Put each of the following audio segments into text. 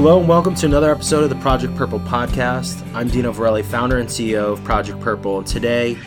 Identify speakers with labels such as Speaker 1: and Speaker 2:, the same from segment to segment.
Speaker 1: Hello and welcome to another episode of the Project Purple podcast. I'm Dino Verrelli, founder and CEO of Project Purple, and today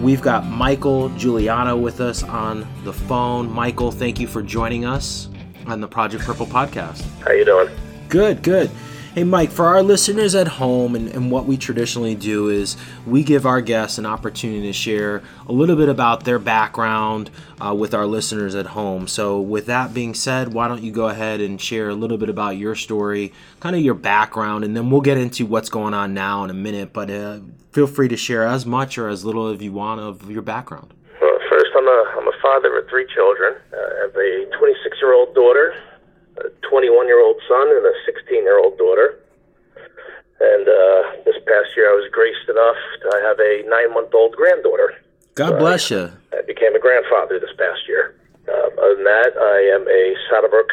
Speaker 1: we've got Michael Giuliano with us on the phone. Michael, thank you for joining us on the Project Purple podcast.
Speaker 2: How you doing?
Speaker 1: Good, good. Hey, Mike, for our listeners at home, and, and, what we traditionally do is we give our guests an opportunity to share a little bit about their background uh, with our listeners at home. So, with that being said, why don't you go ahead and share a little bit about your story, kind of your background, and then we'll get into what's going on now in a minute. But uh, feel free to share as much or as little as you want of your background.
Speaker 2: Well, first, I'm a, I'm a father of three children. Uh, I have a 26 year old daughter 21 year old son and a 16 year old daughter. And uh, this past year, I was graced enough to have a nine month old granddaughter.
Speaker 1: God so bless I, you.
Speaker 2: I became a grandfather this past year. Uh, other than that, I am a Saddlebrook,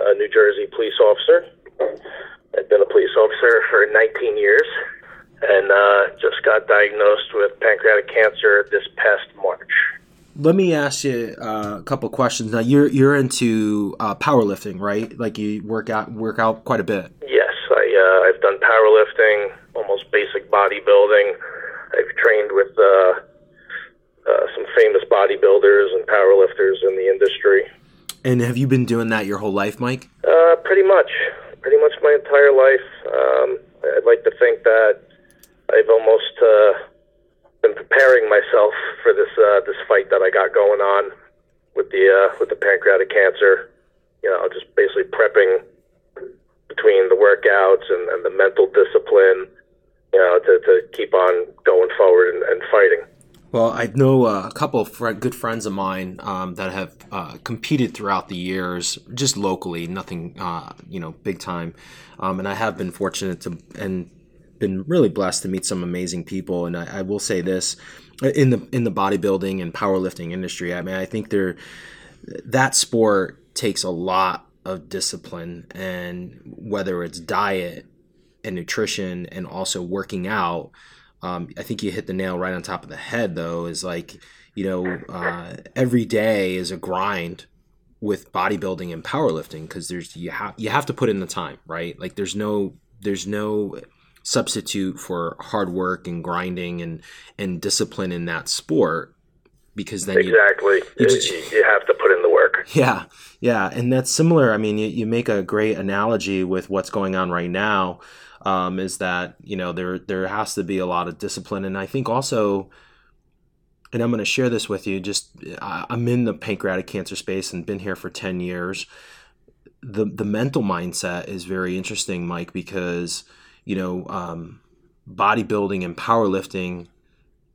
Speaker 2: uh, New Jersey police officer. I've been a police officer for 19 years and uh, just got diagnosed with pancreatic cancer this past March
Speaker 1: let me ask you uh, a couple questions. Now you're you're into uh, powerlifting, right? Like you work out work out quite a bit.
Speaker 2: Yes, I uh, I've done powerlifting, almost basic bodybuilding. I've trained with uh, uh, some famous bodybuilders and powerlifters in the industry.
Speaker 1: And have you been doing that your whole life, Mike?
Speaker 2: Uh, pretty much, pretty much my entire life. Um, I'd like to think that I've almost been preparing myself for this uh, this fight that I got going on with the uh, with the pancreatic cancer. You know, just basically prepping between the workouts and, and the mental discipline. You know, to, to keep on going forward and, and fighting.
Speaker 1: Well, I know uh, a couple of good friends of mine um, that have uh, competed throughout the years, just locally, nothing, uh, you know, big time. Um, and I have been fortunate to and been really blessed to meet some amazing people. And I, I will say this in the in the bodybuilding and powerlifting industry. I mean, I think there that sport takes a lot of discipline, and whether it's diet and nutrition and also working out. Um, I think you hit the nail right on top of the head, though. Is like you know, uh, every day is a grind with bodybuilding and powerlifting because there's you have you have to put in the time, right? Like there's no there's no substitute for hard work and grinding and and discipline in that sport because then
Speaker 2: exactly. you, you, just, you, have to put in the work.
Speaker 1: Yeah. Yeah. And that's similar. I mean you, you make a great analogy with what's going on right now um, is that you know there there has to be a lot of discipline. And i think also and i'm going to share this with you just i'm in the pancreatic cancer space and been here for 10 years. The the mental mindset is very interesting mike because you know, um, bodybuilding and powerlifting,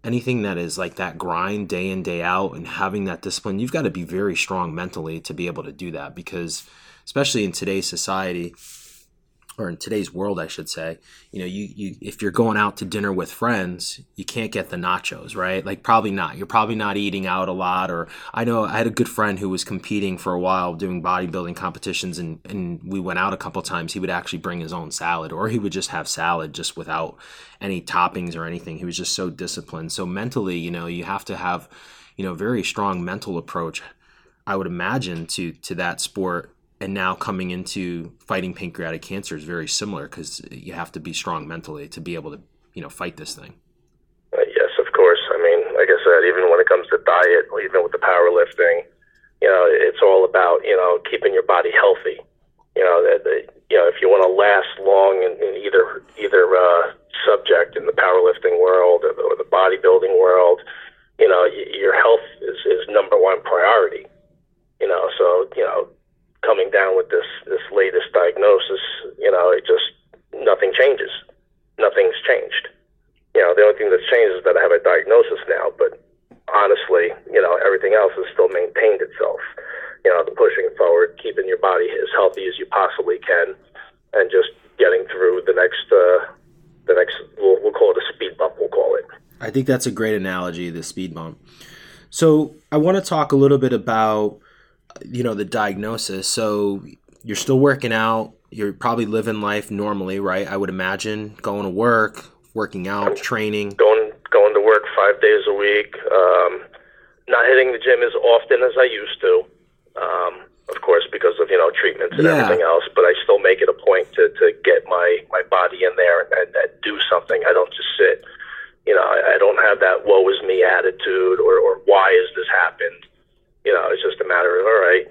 Speaker 1: anything that is like that grind day in, day out, and having that discipline, you've got to be very strong mentally to be able to do that because, especially in today's society, or in today's world, I should say, you know, you, you if you're going out to dinner with friends, you can't get the nachos, right? Like probably not. You're probably not eating out a lot. Or I know I had a good friend who was competing for a while doing bodybuilding competitions, and and we went out a couple times. He would actually bring his own salad, or he would just have salad just without any toppings or anything. He was just so disciplined. So mentally, you know, you have to have, you know, very strong mental approach. I would imagine to to that sport and now coming into fighting pancreatic cancer is very similar because you have to be strong mentally to be able to you know fight this thing.
Speaker 2: Uh, yes of course. I mean like i said even when it comes to diet even with the powerlifting you know it's all about you know keeping your body healthy. You know that you know if you want to last long in, in either either uh, subject in the powerlifting world or the, or the bodybuilding world you know your health is, is number one priority. You know so you know coming down with this this latest diagnosis, you know, it just nothing changes. Nothing's changed. You know, the only thing that's changed is that I have a diagnosis now, but honestly, you know, everything else has still maintained itself. You know, the pushing forward, keeping your body as healthy as you possibly can, and just getting through the next, uh, the next, we'll, we'll call it a speed bump. We'll call it.
Speaker 1: I think that's a great analogy, the speed bump. So I want to talk a little bit about you know the diagnosis so you're still working out you're probably living life normally right i would imagine going to work working out training
Speaker 2: going going to work five days a week um, not hitting the gym as often as i used to um, of course, because of you know treatments and
Speaker 1: Yeah.
Speaker 2: everything else. But I still make it a point to to get my my body in there and, and, and do something. I don't just sit. You know, I, I don't have that "woe is me" attitude or or why has this happened. You know, it's just a matter of all right.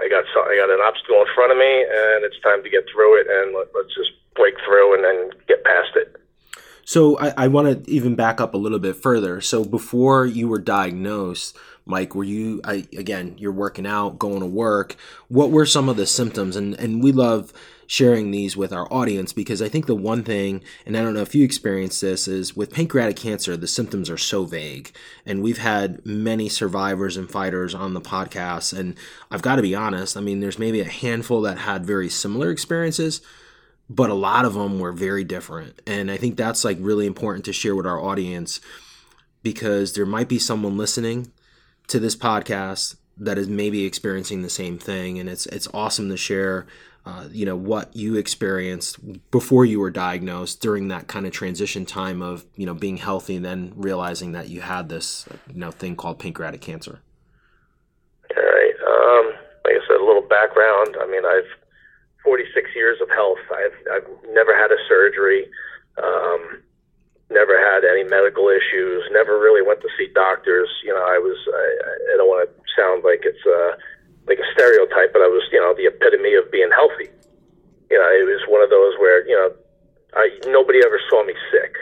Speaker 2: I got so, I got an obstacle in front of me, and it's time to get through it, and let, let's just break through and then get past it.
Speaker 1: So I, I want to even back up a little bit further. So before you were diagnosed, Mike, were you I again, you're working out, going to work. What were some of the symptoms? And and we love sharing these with our audience because I think the one thing, and I don't know if you experienced this, is with pancreatic cancer, the symptoms are so vague. And we've had many survivors and fighters on the podcast. And I've got to be honest, I mean, there's maybe a handful that had very similar experiences, but a lot of them were very different. And I think that's like really important to share with our audience because there might be someone listening to this podcast that is maybe experiencing the same thing and it's it's awesome to share uh, you know what you experienced before you were diagnosed during that kind of transition time of you know being healthy and then realizing that you had this you know thing called pancreatic cancer
Speaker 2: All right. Um, like I said, a little background. I mean, I've 46 years of health. I've I've never had a surgery. Um, never had any medical issues. Never really went to see doctors. You know, I was. I, I don't want to sound like it's uh, like a stereotype, but I was. You know, the epitome of being healthy. You know, it was one of those where you know, I nobody ever saw me sick,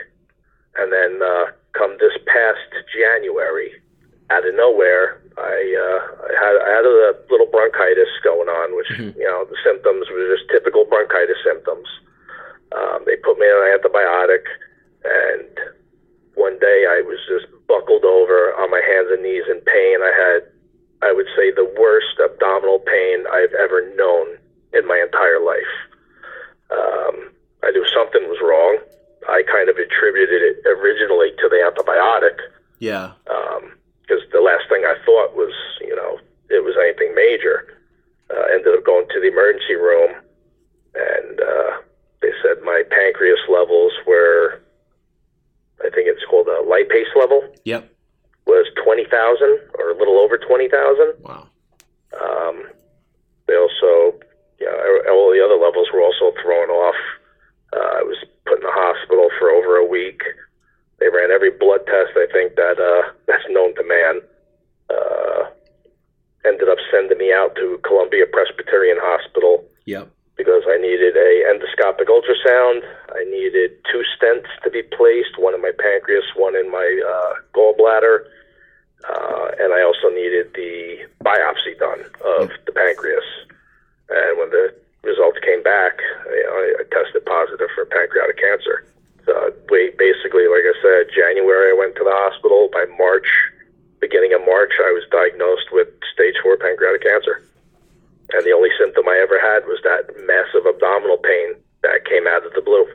Speaker 2: and then uh, come this past January, out of nowhere, I uh, I had I had a little bronchitis going on, which you know the symptoms were just typical bronchitis symptoms. Um, they put me on an antibiotic, and one day I was just buckled over on my hands and knees in pain. I had, I would say, the worst abdominal pain I've ever known in my entire life. Um, I knew something was wrong. I kind of attributed it originally to the antibiotic
Speaker 1: yeah
Speaker 2: because the last thing I thought was, you know, it was anything major. Uh, ended up going to the emergency room, and uh, they said my pancreas levels were, I think it's called a lipase level,
Speaker 1: yep
Speaker 2: was 20,000 or a little over 20,000.
Speaker 1: wow
Speaker 2: Um, they also, you know, all the other levels were also thrown off. Uh, I was put in the hospital for over a week. They ran every blood test I think that uh, that's known to man. Uh, ended up sending me out to Columbia Presbyterian Hospital
Speaker 1: yep
Speaker 2: because I needed a endoscopic ultrasound. I needed two stents to be placed, one in my pancreas, one in my uh, gallbladder, uh, and I also needed the biopsy done of the pancreas. And when the results came back, you know, I, I tested positive for pancreatic cancer. So we basically, like I said, January I went to the hospital. By March, beginning of March, I was diagnosed with stage four pancreatic cancer. And the only symptom I ever had was that massive abdominal pain that came out of the blue.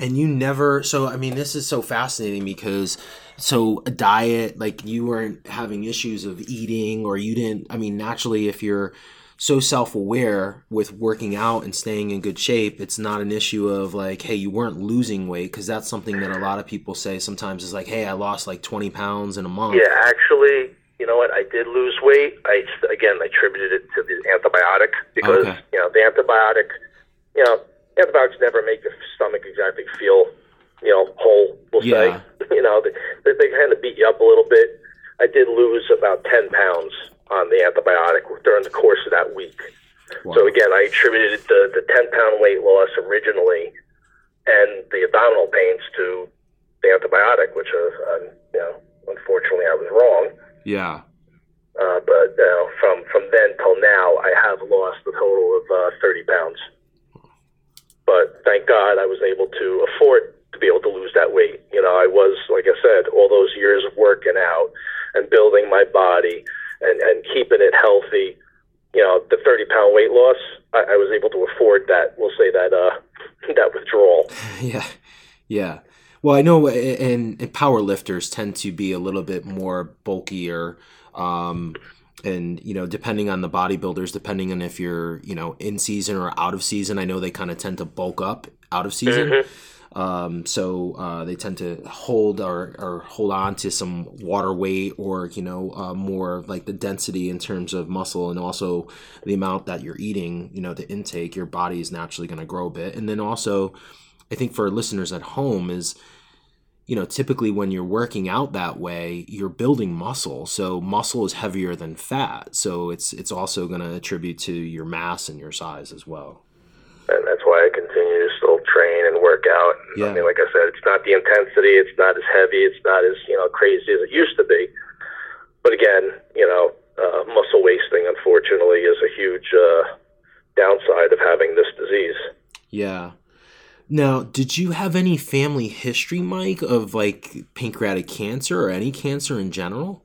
Speaker 1: and you never so i mean this is so fascinating because so a diet like you weren't having issues of eating or you didn't i mean naturally if you're so self-aware with working out and staying in good shape it's not an issue of like hey you weren't losing weight because that's something that a lot of people say sometimes is like hey i lost like 20 pounds in a month
Speaker 2: Yeah, actually, know what? I did lose weight. I again, I attributed it to the antibiotic because
Speaker 1: Okay.
Speaker 2: you know the antibiotic. You know, antibiotics never make the stomach exactly feel you know whole. We'll
Speaker 1: Yeah.
Speaker 2: say you know they, they, kind of beat you up a little bit. I did lose about ten pounds on the antibiotic during the course of that week.
Speaker 1: Wow.
Speaker 2: So again, I attributed the the ten pound weight loss originally and the abdominal pains to the antibiotic, which uh, you know unfortunately I was wrong.
Speaker 1: Yeah
Speaker 2: Uh, but know, from from then till now, I have lost a total of uh, thirty pounds. But thank God I was able to afford to be able to lose that weight. You know, I was like I said, all those years of working out and building my body and and keeping it healthy. You know, the thirty pound weight loss, I, I was able to afford that. We'll say that uh, that withdrawal.
Speaker 1: yeah yeah well i know and, and power lifters tend to be a little bit more bulkier um and you know depending on the bodybuilders depending on if you're you know in season or out of season i know they kind of tend to bulk up out of season Um, so uh, they tend to hold or, or hold on to some water weight or you know uh, more like the density in terms of muscle and also the amount that you're eating. You know the intake. Your body is naturally going to grow a bit, and then also I think for listeners at home is you know, typically when you're working out that way, you're building muscle. So muscle is heavier than fat. So it's it's also going to attribute to your mass and your size as well.
Speaker 2: And that's why I continue to still train and work out. Yeah. I mean, like I said, it's not the intensity, it's not as heavy, it's not as you know crazy as it used to be. But again, you know, uh, muscle wasting unfortunately is a huge uh, downside of having this disease.
Speaker 1: Yeah. Now, did you have any family history, Mike, of like pancreatic cancer or any cancer in general?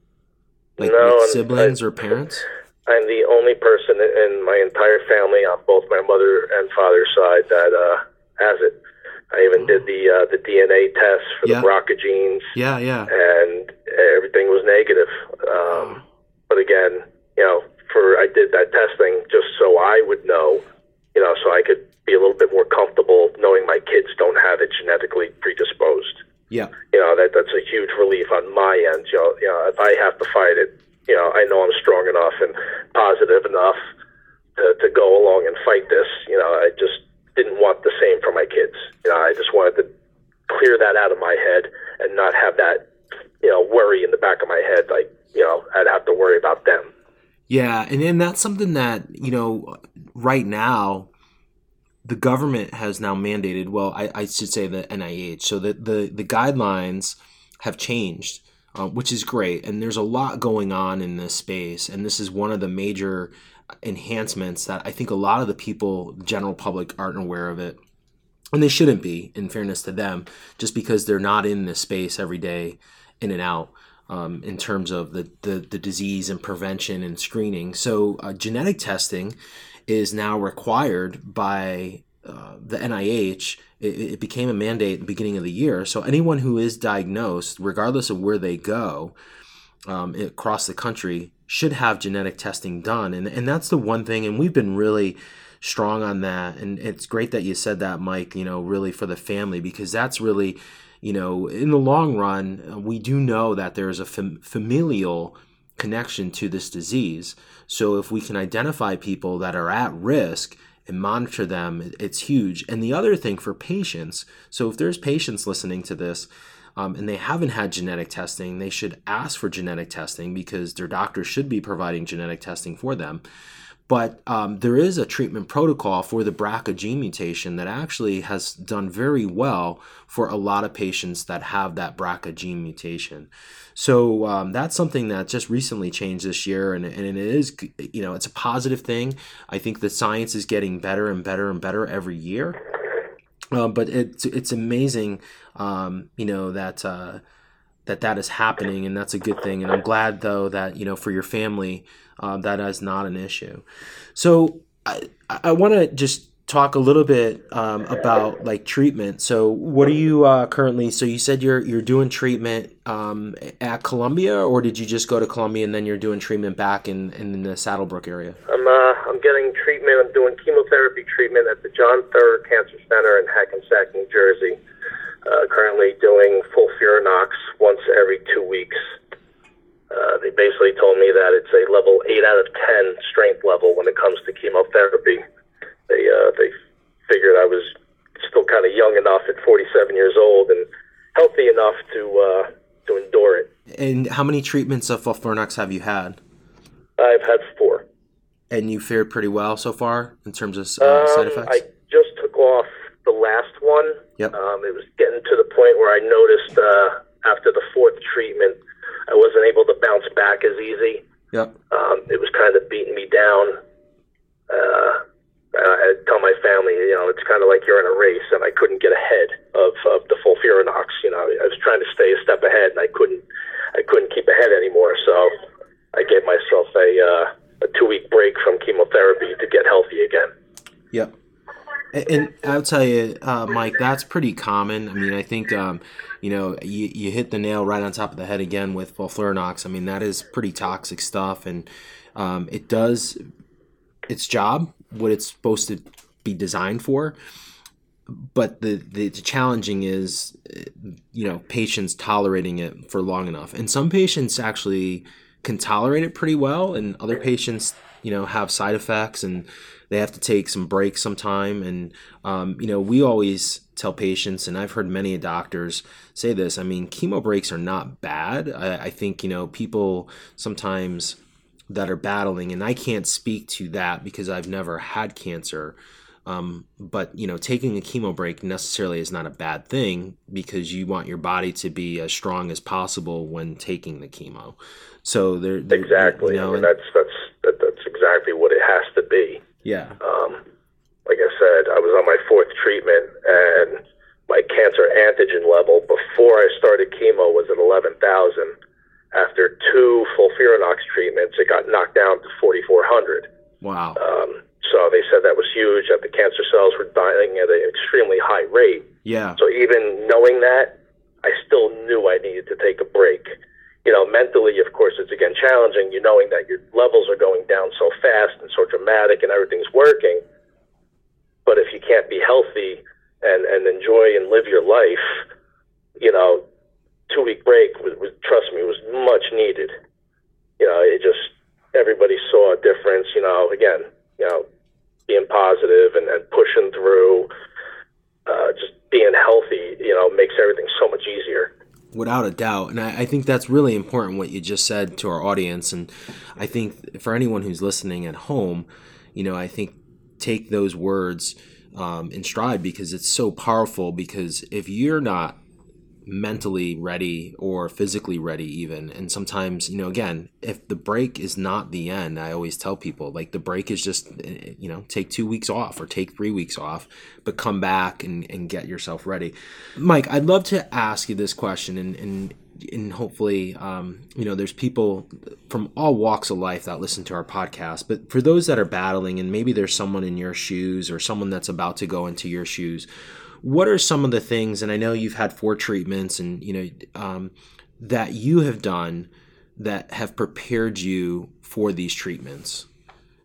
Speaker 1: Like no, with siblings I, or parents?
Speaker 2: I'm the only person in my entire family on both my mother and father's side that uh, has it. I even did the uh, the DNA test for yeah. the BRCA genes.
Speaker 1: Yeah, yeah.
Speaker 2: And everything was negative. Um, but again, you know, for I did that testing just so I would know, you know, so I could be a little bit more comfortable knowing my kids don't have it genetically predisposed.
Speaker 1: Yeah.
Speaker 2: You know, that that's a huge relief on my end. You know, you know, if I have to fight it, you know, I know I'm strong enough and positive enough to, to go along and fight this. You know, I just didn't want the same for my kids. You know, I just wanted to clear that out of my head and not have that, you know, worry in the back of my head. Like, you know, I'd have to worry about them.
Speaker 1: Yeah, and then that's something that you know, right now the government has now mandated. Well, I, I should say the NIH. So the the, the guidelines have changed, uh, which is great. And there's a lot going on in this space, and this is one of the major enhancements that I think a lot of the people, general public, aren't aware of it. And they shouldn't be, in fairness to them, just because they're not in this space every day, in and out. Um, in terms of the, the, the disease and prevention and screening. So, uh, genetic testing is now required by uh, the NIH. It, it, became a mandate at the beginning of the year. So anyone who is diagnosed, regardless of where they go um, across the country, should have genetic testing done. And, and that's the one thing. And we've been really strong on that. And it's great that you said that, Mike, you know, really for the family, because that's really, you know, in the long run, we do know that there is a fam- familial connection to this disease. So if we can identify people that are at risk and monitor them, it's huge. And the other thing for patients, so if there's patients listening to this um, and they haven't had genetic testing, they should ask for genetic testing because their doctor should be providing genetic testing for them. But um, there is a treatment protocol for the BRCA gene mutation that actually has done very well for a lot of patients that have that BRCA gene mutation. So um, that's something that just recently changed this year, and, and it is, you know, it's a positive thing. I think the science is getting better and better and better every year. Uh, but it's it's amazing, um, you know that uh, that that is happening, and that's a good thing. And I'm glad though that you know for your family uh, that is not an issue. So I I want to just talk a little bit um, about like treatment. So, what are you uh, currently? So, you said you're you're doing treatment um, at Columbia, or did you just go to Columbia and then you're doing treatment back in, in the Saddlebrook area?
Speaker 2: I'm uh, I'm getting treatment. I'm doing chemotherapy treatment at the John Theurer Cancer Center in Hackensack, New Jersey. Uh, currently doing full FOLFIRINOX once every two weeks. Uh, they basically told me that it's a level 8 out of 10 strength level when it comes to chemotherapy they uh, they figured I was still kind of young enough at 47 years old and healthy enough to uh, to endure it.
Speaker 1: And how many treatments of FOLFIRINOX have you had?
Speaker 2: I've had four.
Speaker 1: And you fared pretty well so far in terms of uh, um, side effects.
Speaker 2: I just took off the last one.
Speaker 1: Yep.
Speaker 2: Um, it was getting to the point where I noticed uh, after the fourth treatment, I wasn't able to bounce back as easy.
Speaker 1: Yep.
Speaker 2: Um, it was kind of beating me down. Uh, I tell my family, you know, it's kind of like you're in a race, and I couldn't get ahead of, of the FOLFIRINOX. You know, I was trying to stay a step ahead, and I couldn't, I couldn't keep ahead anymore. So I gave myself a uh, a two week break from chemotherapy to get healthy again.
Speaker 1: Yep. And I'll tell you, uh, Mike, that's pretty common. I mean, I think, um, you know, you, you hit the nail right on top of the head again with FOLFIRINOX. I mean, that is pretty toxic stuff, and um, it does its job what it's supposed to be designed for. but the, the challenging is you know patients tolerating it for long enough. And some patients actually can tolerate it pretty well and other patients you know have side effects and they have to take some breaks sometime. And um, you know we always tell patients and i've heard many doctors say this i mean chemo breaks are not bad. I, I think you know people sometimes that are battling and i can't speak to that because i've never had cancer um, but you know, taking a chemo break necessarily is not a bad thing because you want your body to be as strong as possible when taking the chemo. So there,
Speaker 2: exactly. You know, I mean, that's that's that, that's exactly what it has to be.
Speaker 1: Yeah.
Speaker 2: Um, like I said, I was on my fourth treatment, and my cancer antigen level before I started chemo was at eleven thousand. After two FOLFIRINOX treatments, it got knocked down to forty four hundred.
Speaker 1: Wow.
Speaker 2: Um, so they said that was huge, that the cancer cells were dying at an extremely high rate.
Speaker 1: Yeah.
Speaker 2: So even knowing that, I still knew I needed to take a break. You know, mentally, of course, it's again challenging. You knowing that your levels are going down so fast and so dramatic, and everything's working. But if you can't be healthy and and enjoy and live your life, you know, two week break was, was trust me was much needed. You know, it just everybody saw a difference. You know, again, you know, being positive and, and pushing through, uh, just being healthy, you know, makes everything so much easier.
Speaker 1: Without a doubt. And I, I, think that's really important what you just said to our audience. And I think for anyone who's listening at home, you know, I think take those words um, in stride because it's so powerful. Because if you're not mentally ready or physically ready even. And sometimes you know again if the break is not the end i always tell people like the break is just eh, you know take two weeks off or take three weeks off but come back and, and get yourself ready. Mike i'd love to ask you this question and, and and hopefully um, you know there's people from all walks of life that listen to our podcast but for those that are battling and maybe there's someone in your shoes or someone that's about to go into your shoes what are some of the things and i know you've had four treatments and you know um, that you have done that have prepared you for these treatments?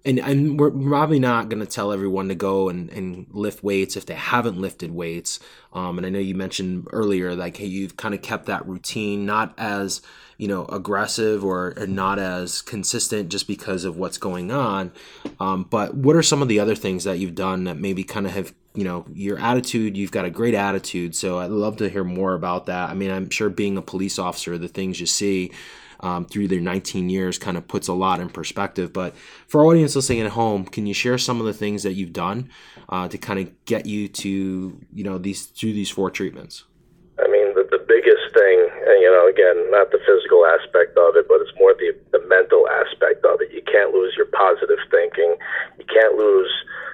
Speaker 1: And, and we're probably not going to tell everyone to go and, and lift weights if they haven't lifted weights. Um, and i know you mentioned earlier like hey you've kind of kept that routine not as you know aggressive or, or not as consistent just because of what's going on. Um, but what are some of the other things that you've done that maybe kind of have you know your attitude you've got a great attitude so i'd love to hear more about that. I mean i'm sure being a police officer the things you see um, through their 19 years kind of puts a lot in perspective but for our audience listening at home can you share some of the things that you've done uh, to kind of get you to you know these through these four treatments?
Speaker 2: I mean the, the biggest thing you know again not the physical aspect of it but it's more the, the mental aspect of it you can't lose your positive thinking you can't lose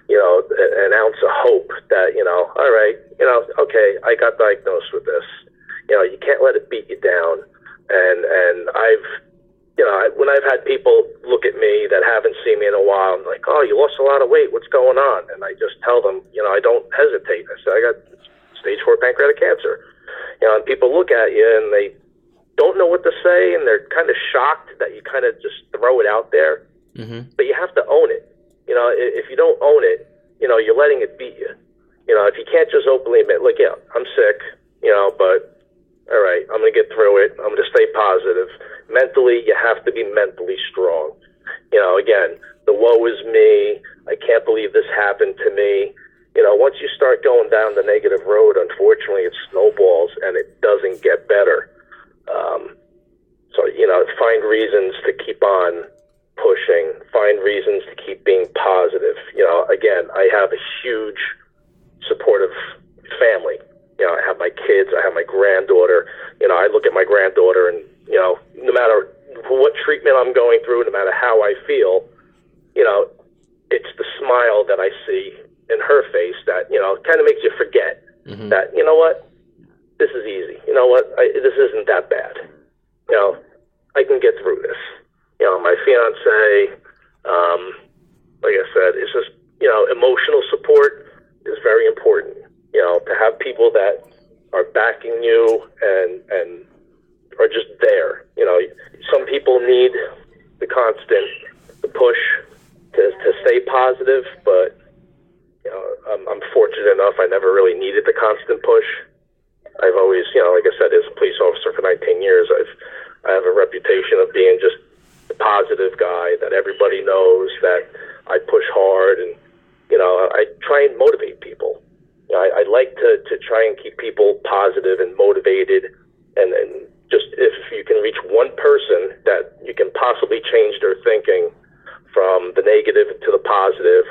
Speaker 2: you know, an ounce of hope that, you know, all right, you know, okay, I got diagnosed with this. You know, you can't let it beat you down. And and I've, you know, when I've had people look at me that haven't seen me in a while, I'm like, oh, you lost a lot of weight. What's going on? And I just tell them, you know, I don't hesitate. I say, I got stage four pancreatic cancer. You know, and people look at you and they don't know what to say and they're kind of shocked that you kind of just throw it out there. Mm-hmm. But you have to own it you know, if you don't own it, you know, you're letting it beat you. You know, if you can't just openly admit, look, yeah, I'm sick, you know, but all right, I'm going to get through it. I'm going to stay positive. Mentally, you have to be mentally strong. You know, again, the woe is me. I can't believe this happened to me. You know, once you start going down the negative road, unfortunately, it snowballs and it doesn't get better. Um, so, you know, find reasons to keep on pushing, find reasons to keep being positive. You know, again, I have a huge supportive family. You know, I have my kids, I have my granddaughter. You know, I look at my granddaughter and, you know, no matter what treatment I'm going through, no matter how I feel, you know, it's the smile that I see in her face that, you know, kind of makes you forget mm-hmm. that, you know what, this is easy. You know what, I, this isn't that bad. You know, I can get through this you know, my fiance, um, like I said, it's just, you know, emotional support is very important. You know, to have people that are backing you and, and are just there. You know, some people need the constant the push to, to stay positive, but you know, I'm, I'm fortunate enough. I never really needed the constant push. I've always, you know, like I said, as a police officer for 19 years, I've I have a reputation of being just a positive guy that everybody knows that I push hard and you know I try and motivate people. You know, I, I like to to try and keep people positive and motivated, and and just if you can reach one person that you can possibly change their thinking from the negative to the positive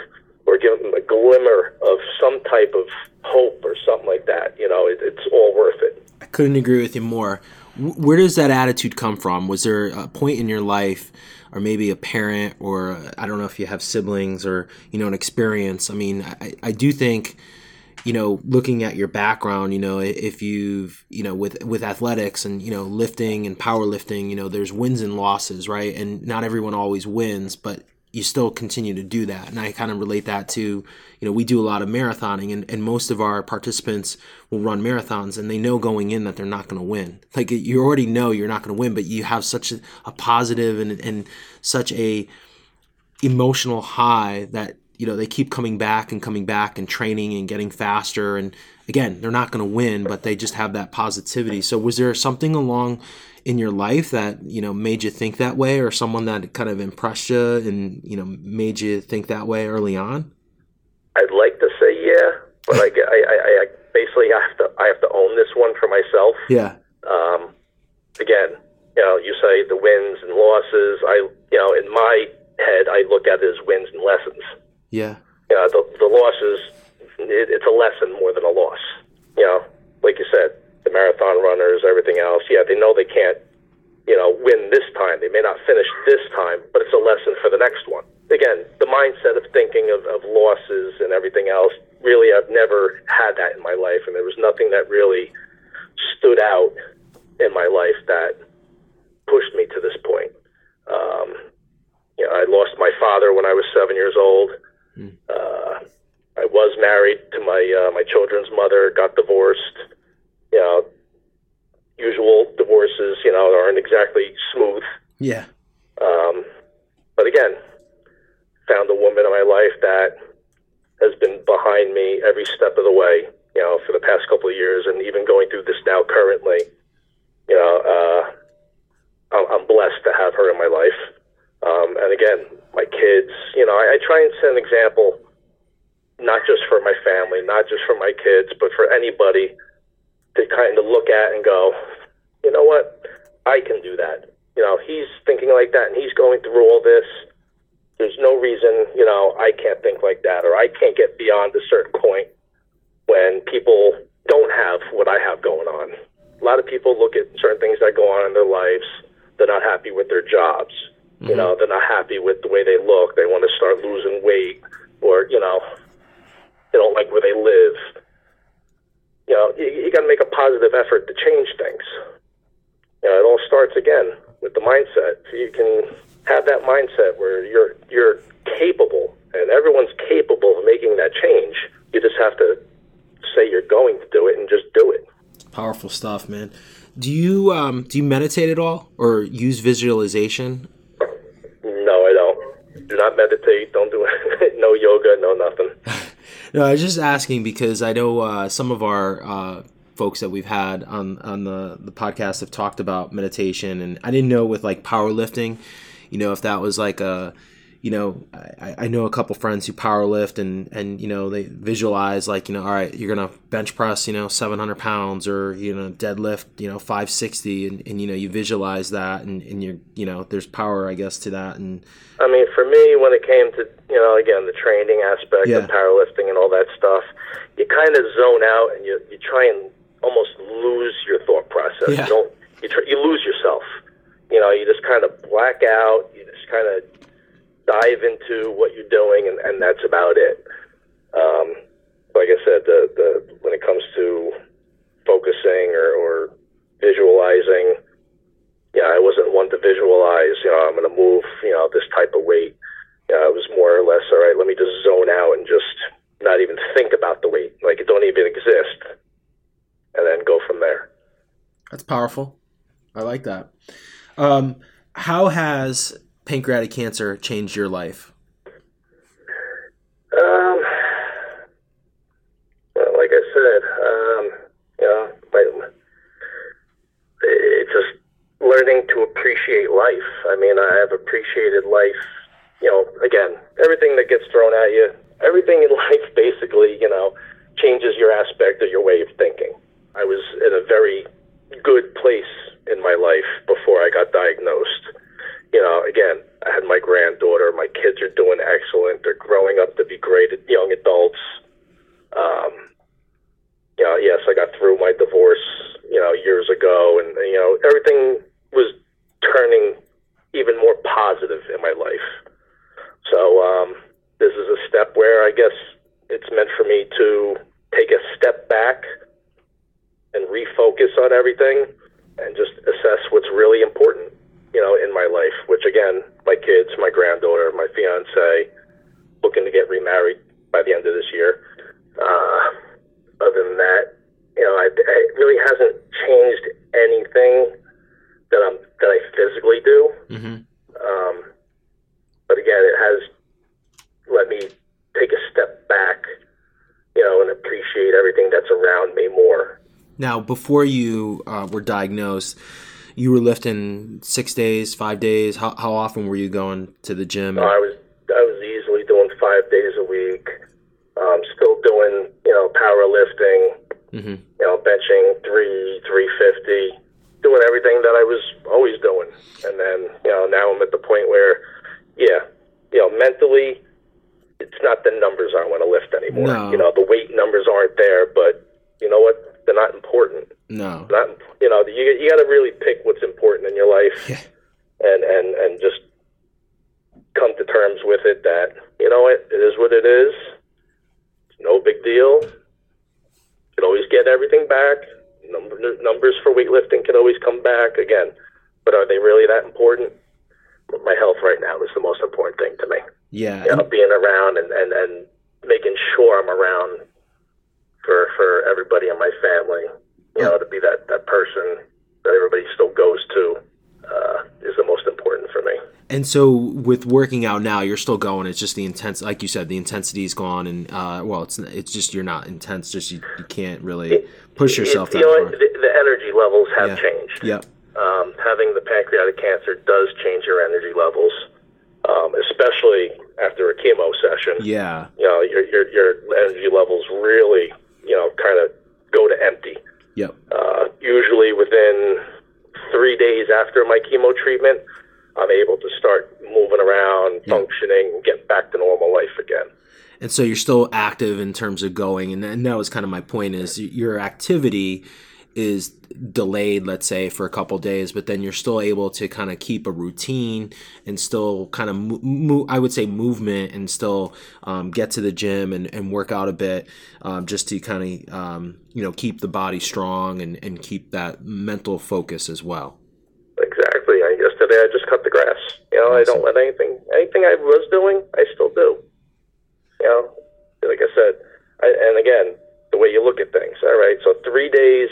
Speaker 2: or give them a glimmer of some type of hope or something like that, you know, it, it's all worth it.
Speaker 1: I couldn't agree with you more. Where does that attitude come from? Was there a point in your life, or maybe a parent, or uh, I don't know if you have siblings, or you know, an experience? I mean, I, I do think you know, looking at your background, you know, if you've, you know, with with athletics and you know, lifting and powerlifting, you know, there's wins and losses, right? And not everyone always wins, but you still continue to do that. And I kind of relate that to, you know, we do a lot of marathoning and, and most of our participants will run marathons and they know going in that they're not going to win. Like you already know you're not going to win, but you have such a, a positive and, and such a emotional high that, you know, they keep coming back and coming back and training and getting faster. And again, they're not going to win, but they just have that positivity. So was there something along in your life that you know made you think that way, or someone that kind of impressed you and you know made you think that way early on?
Speaker 2: I'd like to say yeah, but I, I, I, I basically have to I have to own this one for myself.
Speaker 1: Yeah.
Speaker 2: Um, again, you know, you say the wins and losses. I, you know, in my head, I look at it as wins and lessons.
Speaker 1: Yeah.
Speaker 2: You know, the the losses, it, it's a lesson more than a loss. You know, like you said, the marathon runners, everything else. Yeah, they know they can't, you know, win this time. They may not finish this time, but it's a lesson for the next one. Again, the mindset of thinking of, of losses and everything else, really, I've never had that in my life, and there was nothing that really stood out in my life that pushed me to this point. Um, you know, I lost my father when I was seven years old. Mm. Uh, I was married to my uh, my children's mother, got divorced you know, usual divorces, you know, aren't exactly smooth.
Speaker 1: Yeah.
Speaker 2: Um, but again, found a woman in my life that has been behind me every step of the way, you know, for the past couple of years, and even going through this now currently. You know, uh, I'm blessed to have her in my life. Um, and again, my kids, you know, I, I try and set an example, not just for my family, not just for my kids, but for anybody to kind of look at and go, you know what, I can do that. You know, he's thinking like that and he's going through all this. There's no reason, you know, I can't think like that or I can't get beyond a certain point when people don't have what I have going on. A lot of people look at certain things that go on in their lives. They're not happy with their jobs. Mm-hmm. You know, they're not happy with the way they look. They want to start losing weight or, you know, they don't like where they live you know, you, you got to make a positive effort to change things. You know, it all starts again with the mindset. So you can have that mindset where you're you're capable, and everyone's capable of making that change. You just have to say you're going to do it and just do it.
Speaker 1: Powerful stuff, man. Do you um, do you meditate at all or use visualization?
Speaker 2: No, I don't. Do not meditate. Don't do no yoga. No nothing.
Speaker 1: No, I was just asking because I know uh, some of our uh, folks that we've had on on the the podcast have talked about meditation, and I didn't know with like powerlifting, you know, if that was like a you know, I, I know a couple friends who power lift and, and, you know, they visualize like, you know, all right, you're going to bench press, you know, 700 pounds or, you know, deadlift, you know, 560 and, and you know, you visualize that and, and you're, you know, there's power, I guess, to that. And
Speaker 2: I mean, for me, when it came to, you know, again, the training aspect yeah. of powerlifting and all that stuff, you kind of zone out and you, you try and almost lose your thought process. Yeah. You don't, you, tr- you lose yourself. You know, you just kind of black out. You just kind of dive into what you're doing, and, and that's about it. Um, like I said, the, the when it comes to focusing or, or visualizing, yeah, I wasn't one to visualize. You know, I'm going to move. You know, this type of weight. Yeah, it was more or less all right. Let me just zone out and just not even think about the weight, like it don't even exist, and then go from there.
Speaker 1: That's powerful. I like that. Um, how has pancreatic cancer changed your life?
Speaker 2: Um, well, like I said, um, you know, it's just learning to appreciate life. I mean, I have appreciated life. You know, again, everything that gets thrown at you, everything in life, basically, you know, changes your aspect or your way of thinking. I was in a very good place in my life before I got diagnosed you know, again, I had my granddaughter. My kids are doing excellent. They're growing up to be great young adults. Um, you know, yes, I got through my divorce, you know, years ago, and you know, everything was turning even more positive in my life. So um, this is a step where I guess it's meant for me to take a step back and refocus on everything and just assess what's really important, you know, in my life, which again, my kids, my granddaughter, my fiance, looking to get remarried by the end of this year. Uh, other than that, you know, I, it really hasn't changed anything that I'm that I physically do.
Speaker 1: Mm-hmm.
Speaker 2: Um, but again, it has let me take a step back, you know, and appreciate everything that's around me more.
Speaker 1: Now, before you uh, were diagnosed, you were lifting six days, five days. How, how often were you going to the gym?
Speaker 2: I was easily doing five days a week. Um, still doing you know powerlifting,
Speaker 1: mm-hmm.
Speaker 2: you know benching three three fifty, doing everything that I was always doing. And then you know now I'm at the point where, yeah, you know mentally, it's not the numbers I want to lift anymore.
Speaker 1: No.
Speaker 2: You know the weight numbers aren't there, but you know what? They're not important.
Speaker 1: No.
Speaker 2: Not you know you you got to really pick what's important in your life,
Speaker 1: Yeah.
Speaker 2: and and and just come to terms with it that you know what it is what it is. It's no big deal. You can always get everything back. Number, numbers for weightlifting can always come back again, but are they really that important? My health right now is the most important thing to me.
Speaker 1: Yeah.
Speaker 2: You know, being around and, and, and making sure I'm around for for everybody in my family. You know, to be that that person that everybody still goes to uh, is the most important for me.
Speaker 1: And so with working out now, you're still going. It's just the intense, like you said, the intensity is gone, and uh, well, it's it's just you're not intense. Just you, you can't really push yourself
Speaker 2: It-
Speaker 1: that
Speaker 2: you know,
Speaker 1: far.
Speaker 2: the, the energy levels have
Speaker 1: Yeah.
Speaker 2: changed.
Speaker 1: Yep.
Speaker 2: Um, having the pancreatic cancer does change your energy levels, um, especially after a chemo session.
Speaker 1: Yeah.
Speaker 2: You know, your your your energy levels really, you know, kind of go to empty.
Speaker 1: Yep.
Speaker 2: Uh, usually within three days after my chemo treatment, I'm able to start moving around,
Speaker 1: Yeah.
Speaker 2: functioning, get back to normal life again.
Speaker 1: And so you're still active in terms of going, and, and that was kind of my point: is your activity is delayed, let's say, for a couple days, but then you're still able to kind of keep a routine and still kind of, mo- mo- I would say, movement and still um, get to the gym and, and work out a bit, um, just to kind of, um, you know, keep the body strong and, and keep that mental focus as well.
Speaker 2: Exactly. I, yesterday I just cut the grass. You know, I don't let anything anything I was doing, I still do. You know, like I said, I, and again, the way you look at things. All right, so three days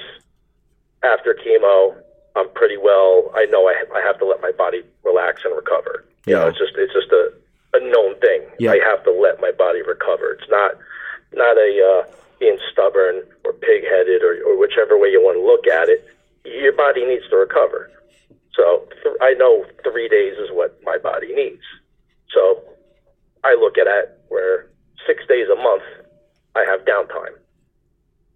Speaker 2: after chemo, I'm pretty well. I know I, I have to let my body relax and recover. You know,
Speaker 1: Yeah.
Speaker 2: it's just it's just a, a known thing.
Speaker 1: Yeah.
Speaker 2: I have to let my body recover. It's not not a uh, being stubborn or pig headed or, or whichever way you want to look at it. Your body needs to recover. So th- I know three days is what my body needs. So I look at it where six days a month I have downtime.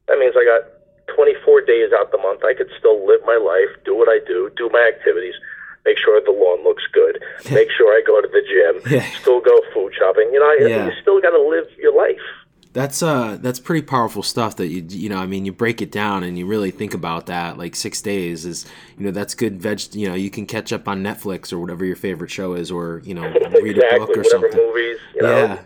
Speaker 2: That means I got 24 days out the month. I could still live my life, do what I do, do my activities, make sure the lawn looks good, make sure I go to the gym,
Speaker 1: Yeah.
Speaker 2: still go food shopping. You know,
Speaker 1: Yeah.
Speaker 2: you still got to live your life.
Speaker 1: That's uh that's pretty powerful stuff that you you know I mean you break it down and you really think about that like 6 days is you know that's good veg you know you can catch up on Netflix or whatever your favorite show is or you know read
Speaker 2: exactly.
Speaker 1: a book or something.
Speaker 2: movies, you know.
Speaker 1: yeah.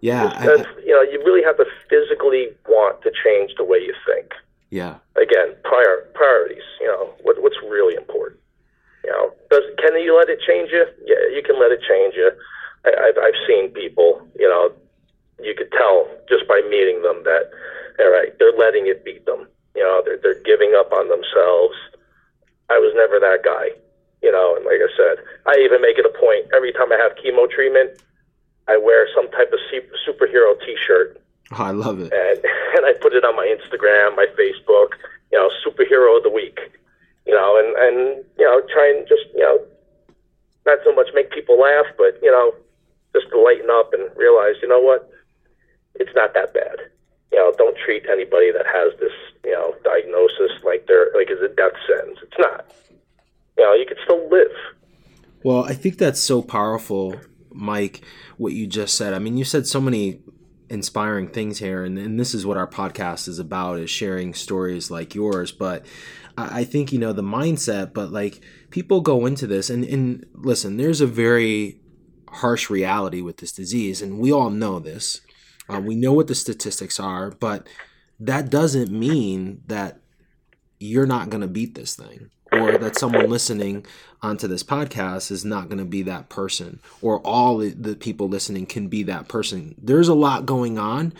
Speaker 1: Yeah. I-
Speaker 2: you know, you really have to physically want to change the way you think.
Speaker 1: yeah.
Speaker 2: again, prior priorities. You know, what, what's really important. You know, does can you let it change you? Yeah, you can let it change you. I, I've I've seen people. You know, you could tell just by meeting them that, all right, they're letting it beat them. You know, they're they're giving up on themselves. I was never that guy. You know, and like I said, I even make it a point every time I have chemo treatment, I wear some type of superhero T-shirt
Speaker 1: Oh, I love it.
Speaker 2: and and I put it on my Instagram, my Facebook. You know, superhero of the week. you know, and and you know, try and just you know, not so much make people laugh, but you know, just to lighten up and realize, you know what, it's not that bad. You know, don't treat anybody that has this, you know, diagnosis like they're like is a death sentence. It's not. You know, you can still live.
Speaker 1: Well, I think that's so powerful, Mike, what you just said. I mean, you said so many inspiring things here and, and this is what our podcast is about is sharing stories like yours but I, I think you know the mindset but like people go into this and, and listen there's a very harsh reality with this disease and we all know this uh, we know what the statistics are but that doesn't mean that you're not going to beat this thing or that someone listening onto this podcast is not going to be that person or all the people listening can be that person there's a lot going on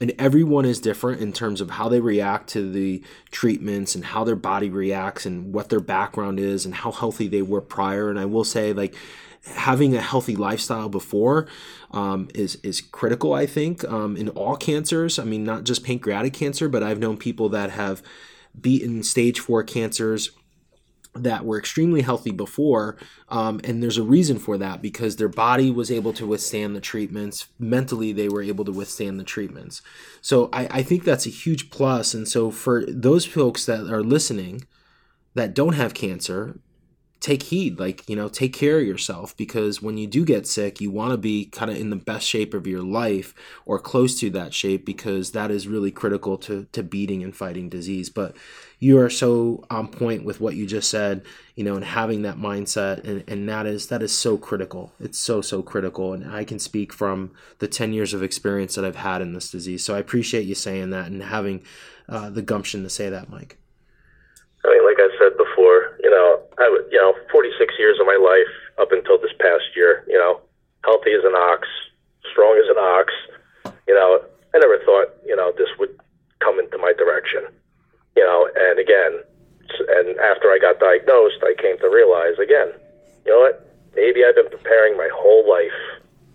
Speaker 1: and everyone is different in terms of how they react to the treatments and how their body reacts and what their background is and how healthy they were prior and i will say like having a healthy lifestyle before um, is is critical. I think um, in all cancers. I mean, not just pancreatic cancer, but I've known people that have beaten stage four cancers that were extremely healthy before um, and there's a reason for that because their body was able to withstand the treatments mentally they were able to withstand the treatments so I, I think that's a huge plus. plus and so for those folks that are listening that don't have cancer take heed like you know take care of yourself because when you do get sick you want to be kind of in the best shape of your life or close to that shape because that is really critical to to beating and fighting disease. But you are so on point with what you just said you know and having that mindset and, and that is that is so critical. It's so so critical and i can speak from the 10 years of experience that i've had in this disease. So i appreciate you saying that and having uh, the gumption to say that mike.
Speaker 2: I mean, like I said before, I you know, 46 years of my life up until this past year, you know, healthy as an ox, strong as an ox. You know, I never thought, you know, this would come into my direction. You know, and again, and after I got diagnosed, I came to realize again, you know what? Maybe I've been preparing my whole life,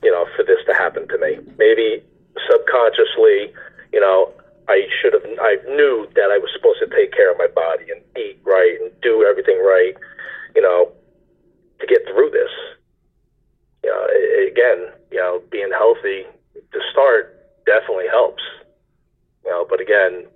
Speaker 2: you know, for this to happen to me. Maybe subconsciously, you know, I should have. I knew that I was supposed to take care of my body and eat right and do everything right, you know, to get through this. You know, again, you know, being healthy to start definitely helps. You know, but again,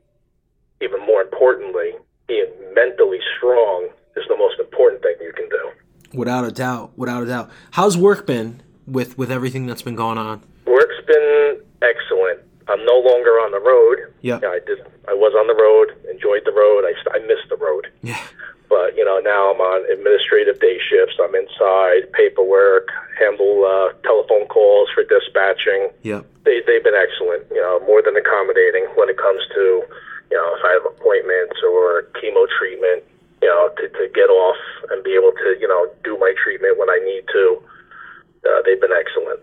Speaker 2: even more importantly, being mentally strong is the most important thing you can do.
Speaker 1: Without a doubt, without a doubt. How's work been with with everything that's been going on?
Speaker 2: Work's been excellent. I'm no longer on the road.
Speaker 1: Yeah.
Speaker 2: I did. I was on the road. Enjoyed the road. I I missed the road.
Speaker 1: Yeah.
Speaker 2: But you know now I'm on administrative day shifts. I'm inside paperwork, handle uh, telephone calls for dispatching.
Speaker 1: Yeah.
Speaker 2: They they've been excellent. You know, more than accommodating when it comes to you know if I have appointments or chemo treatment. You know, to to get off and be able to you know do my treatment when I need to. Uh, they've been excellent.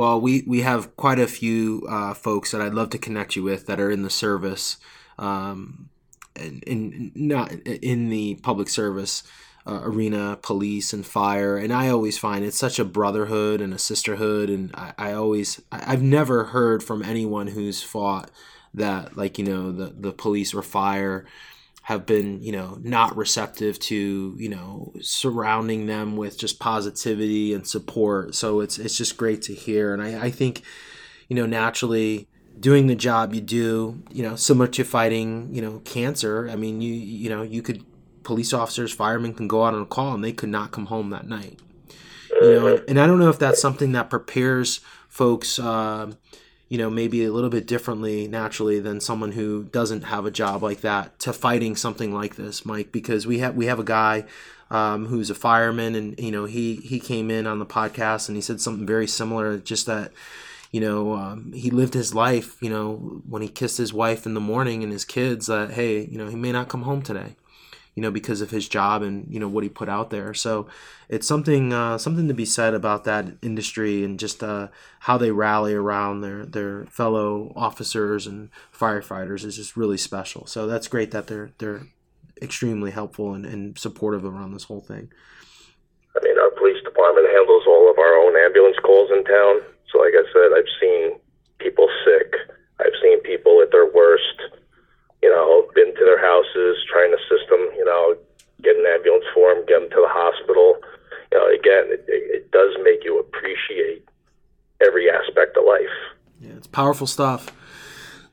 Speaker 1: Well, we, we have quite a few uh, folks that I'd love to connect you with that are in the service, um, in, in not in the public service uh, arena, police and fire. And I always find it's such a brotherhood and a sisterhood. And I, I always I, I've never heard from anyone who's fought that like you know the the police or fire have been you know not receptive to you know surrounding them with just positivity and support. So it's it's just great to hear. And i, I think you know naturally doing the job you do you know similar to fighting you know cancer. I mean you you know you could police officers firemen can go out on a call and they could not come home that night. You know and, i don't know if that's something that prepares folks uh, you know, maybe a little bit differently naturally than someone who doesn't have a job like that to fighting something like this, Mike, because we have we have a guy um, who's a fireman and you know he he came in on the podcast and he said something very similar, just that you know um, he lived his life, you know, when he kissed his wife in the morning and his kids that hey, you know, he may not come home today you know, because of his job and you know what he put out there. So it's something uh, something to be said about that industry and just uh, how they rally around their their fellow officers and firefighters is just really special. So that's great that they're they're extremely helpful and, and supportive around this whole thing.
Speaker 2: I mean, our police department handles all of our own ambulance calls in town. So, like I said, I've seen people sick. I've seen people at their worst you know, been to their houses, trying to assist them, you know, get an ambulance for them, get them to the hospital. You know, again, it, it does make you appreciate every aspect of life.
Speaker 1: Yeah, it's powerful stuff.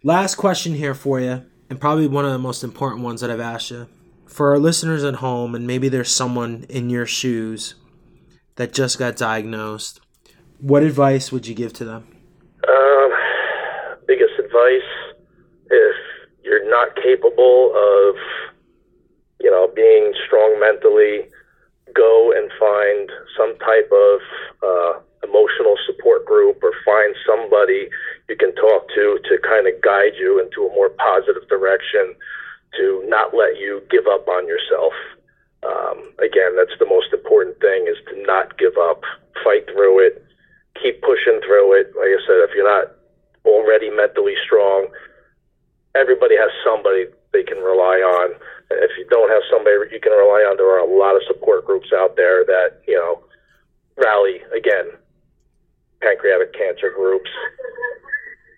Speaker 1: Last question here for you, and probably one of the most important ones that I've asked you. For our listeners at home, and maybe there's someone in your shoes that just got diagnosed, what advice would you give to them?
Speaker 2: Um, biggest advice you're not capable of, you know, being strong mentally, go and find some type of uh, emotional support group or find somebody you can talk to to kind of guide you into a more positive direction to not let you give up on yourself. Um, again, that's the most important thing is to not give up, fight through it, keep pushing through it. Like I said, if you're not already mentally strong, everybody has somebody they can rely on. And if you don't have somebody you can rely on, there are a lot of support groups out there that, you know, rally again, pancreatic cancer groups,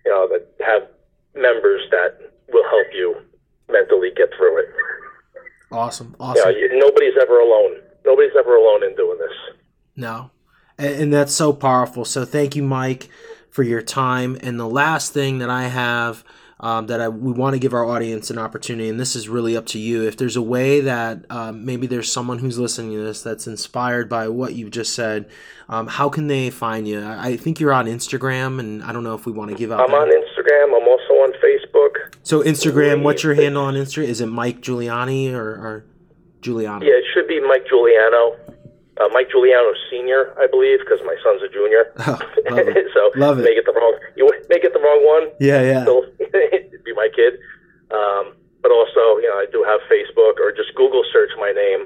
Speaker 2: you know, that have members that will help you mentally get through it.
Speaker 1: Awesome. Awesome.
Speaker 2: Yeah, nobody's ever alone. Nobody's ever alone in doing this.
Speaker 1: No. And, and that's so powerful. So thank you, Mike, for your time. And the last thing that I have um, that I, we want to give our audience an opportunity, and this is really up to you. If there's a way that um, maybe there's someone who's listening to this that's inspired by what you've just said, um, how can they find you? I think you're on Instagram, and I don't know if we want to give out.
Speaker 2: I'm that. on Instagram. I'm also on Facebook.
Speaker 1: So Instagram, what's your handle on Instagram? Is it Mike Giuliani or, or Giuliano?
Speaker 2: Yeah, it should be Mike Giuliano uh, Mike Giuliano Senior, I believe, because my son's a junior.
Speaker 1: Oh, love it.
Speaker 2: so
Speaker 1: love it.
Speaker 2: make it the wrong you make it the wrong one.
Speaker 1: Yeah, yeah.
Speaker 2: Still be my kid. Um, but also, you know, I do have Facebook, or just Google search my name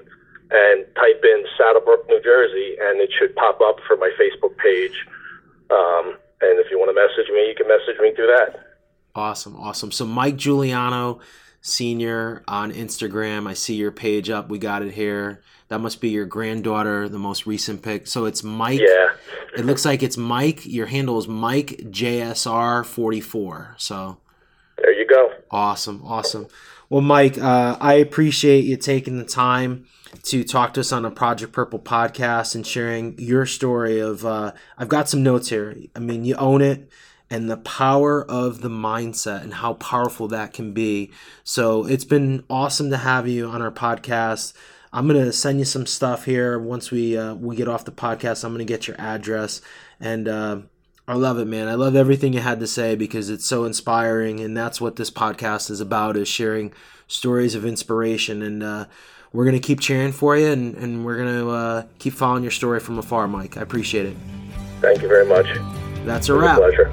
Speaker 2: and type in Saddle Brook, New Jersey, and it should pop up for my Facebook page. Um, and if you want to message me, you can message me through that.
Speaker 1: Awesome, awesome. So Mike Giuliano Senior on Instagram. I see your page up. We got it here. That must be your granddaughter, the most recent pick. So it's Mike.
Speaker 2: Yeah.
Speaker 1: It looks like it's Mike. Your handle is Mike JSR forty four. So.
Speaker 2: There you go.
Speaker 1: Awesome, awesome. Well, Mike, uh, I appreciate you taking the time to talk to us on a Project Purple podcast and sharing your story of. Uh, I've got some notes here. I mean, you own it and the power of the mindset and how powerful that can be. So it's been awesome to have you on our podcast. I'm gonna send you some stuff here once we uh, we get off the podcast. I'm gonna get your address, and uh, I love it, man. I love everything you had to say because it's so inspiring, and that's what this podcast is about: is sharing stories of inspiration. And uh, we're gonna keep cheering for you, and, and we're gonna uh, keep following your story from afar, Mike. I appreciate it.
Speaker 2: Thank you very much.
Speaker 1: That's a wrap.
Speaker 2: A pleasure.